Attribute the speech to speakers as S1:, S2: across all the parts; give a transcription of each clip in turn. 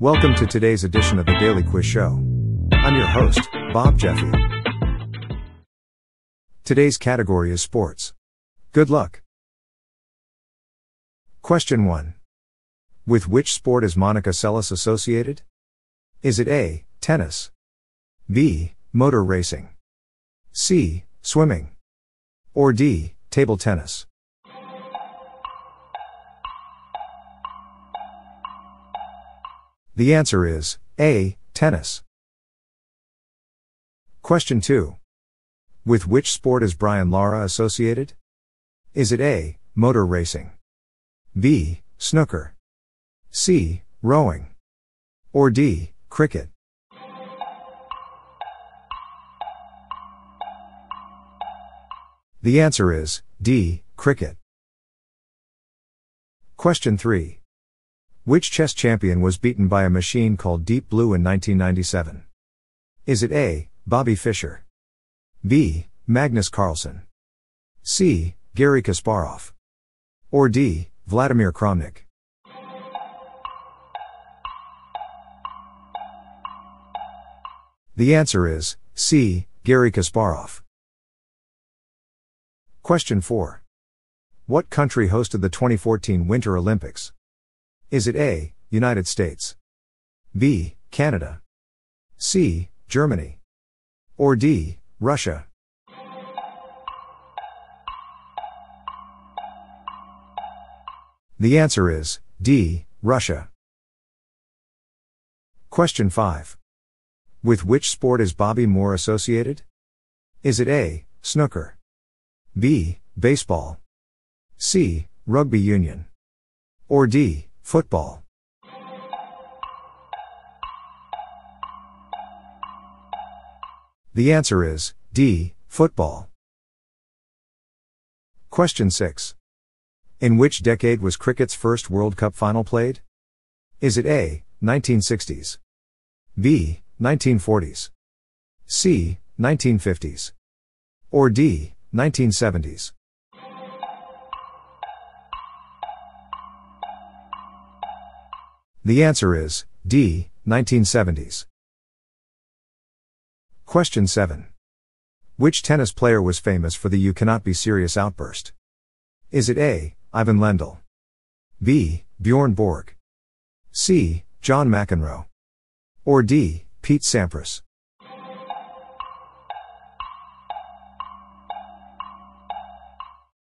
S1: Welcome to today's edition of the Daily Quiz Show. I'm your host, Bob Jeffy. Today's category is sports. Good luck. Question 1. With which sport is Monica Seles associated? Is it A. Tennis? B. Motor racing? C. Swimming? Or D. Table tennis? The answer is A. Tennis. Question 2. With which sport is Brian Lara associated? Is it A. Motor racing? B. Snooker? C. Rowing? Or D. Cricket? The answer is D. Cricket. Question 3. Which chess champion was beaten by a machine called Deep Blue in 1997? Is it A. Bobby Fischer? B. Magnus Carlsen? C. Gary Kasparov? Or D. Vladimir Kramnik? The answer is C. Gary Kasparov. Question 4. What country hosted the 2014 Winter Olympics? Is it A. United States? B. Canada? C. Germany? Or D. Russia? The answer is D. Russia. Question 5. With which sport is Bobby Moore associated? Is it A. Snooker? B. Baseball? C. Rugby union? Or D. Football. The answer is D. Football. Question 6. In which decade was cricket's first World Cup final played? Is it A. 1960s? B. 1940s? C. 1950s? Or D. 1970s? The answer is D. 1970s. Question 7. Which tennis player was famous for the You Cannot Be Serious outburst? Is it A. Ivan Lendl? B. Bjorn Borg? C. John McEnroe? Or D. Pete Sampras?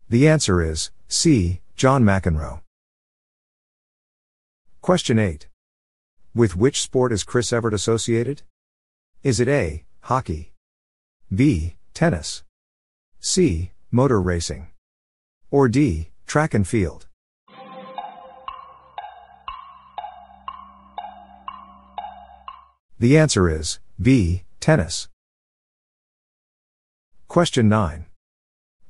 S1: The answer is C. John McEnroe. Question 8. With which sport is Chris Evert associated? Is it A. Hockey? B. Tennis? C. Motor racing? Or D. Track and field? The answer is B. Tennis. Question 9.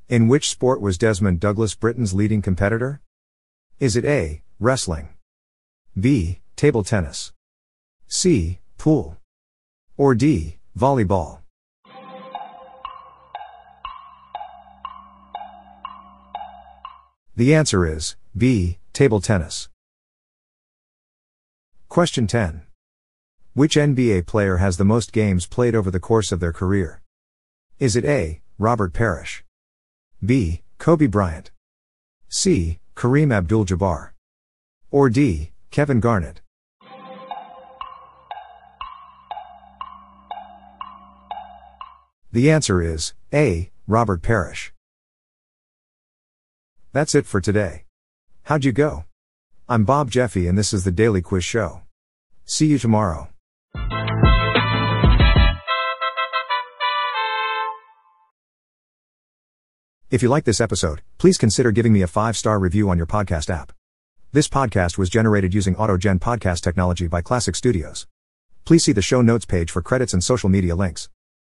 S1: In which sport was Desmond Douglas Britain's leading competitor? Is it A. Wrestling? B. Table tennis. C. Pool. Or D. Volleyball. The answer is B. Table tennis. Question 10. Which NBA player has the most games played over the course of their career? Is it A. Robert Parish? B. Kobe Bryant? C. Kareem Abdul Jabbar? Or D. Kevin Garnett. The answer is A. Robert Parish. That's it for today. How'd you go? I'm Bob Jeffy and this is the Daily Quiz Show. See you tomorrow. If you like this episode, please consider giving me a five star review on your podcast app. This podcast was generated using AutoGen podcast technology by Classic Studios. Please see the show notes page for credits and social media links.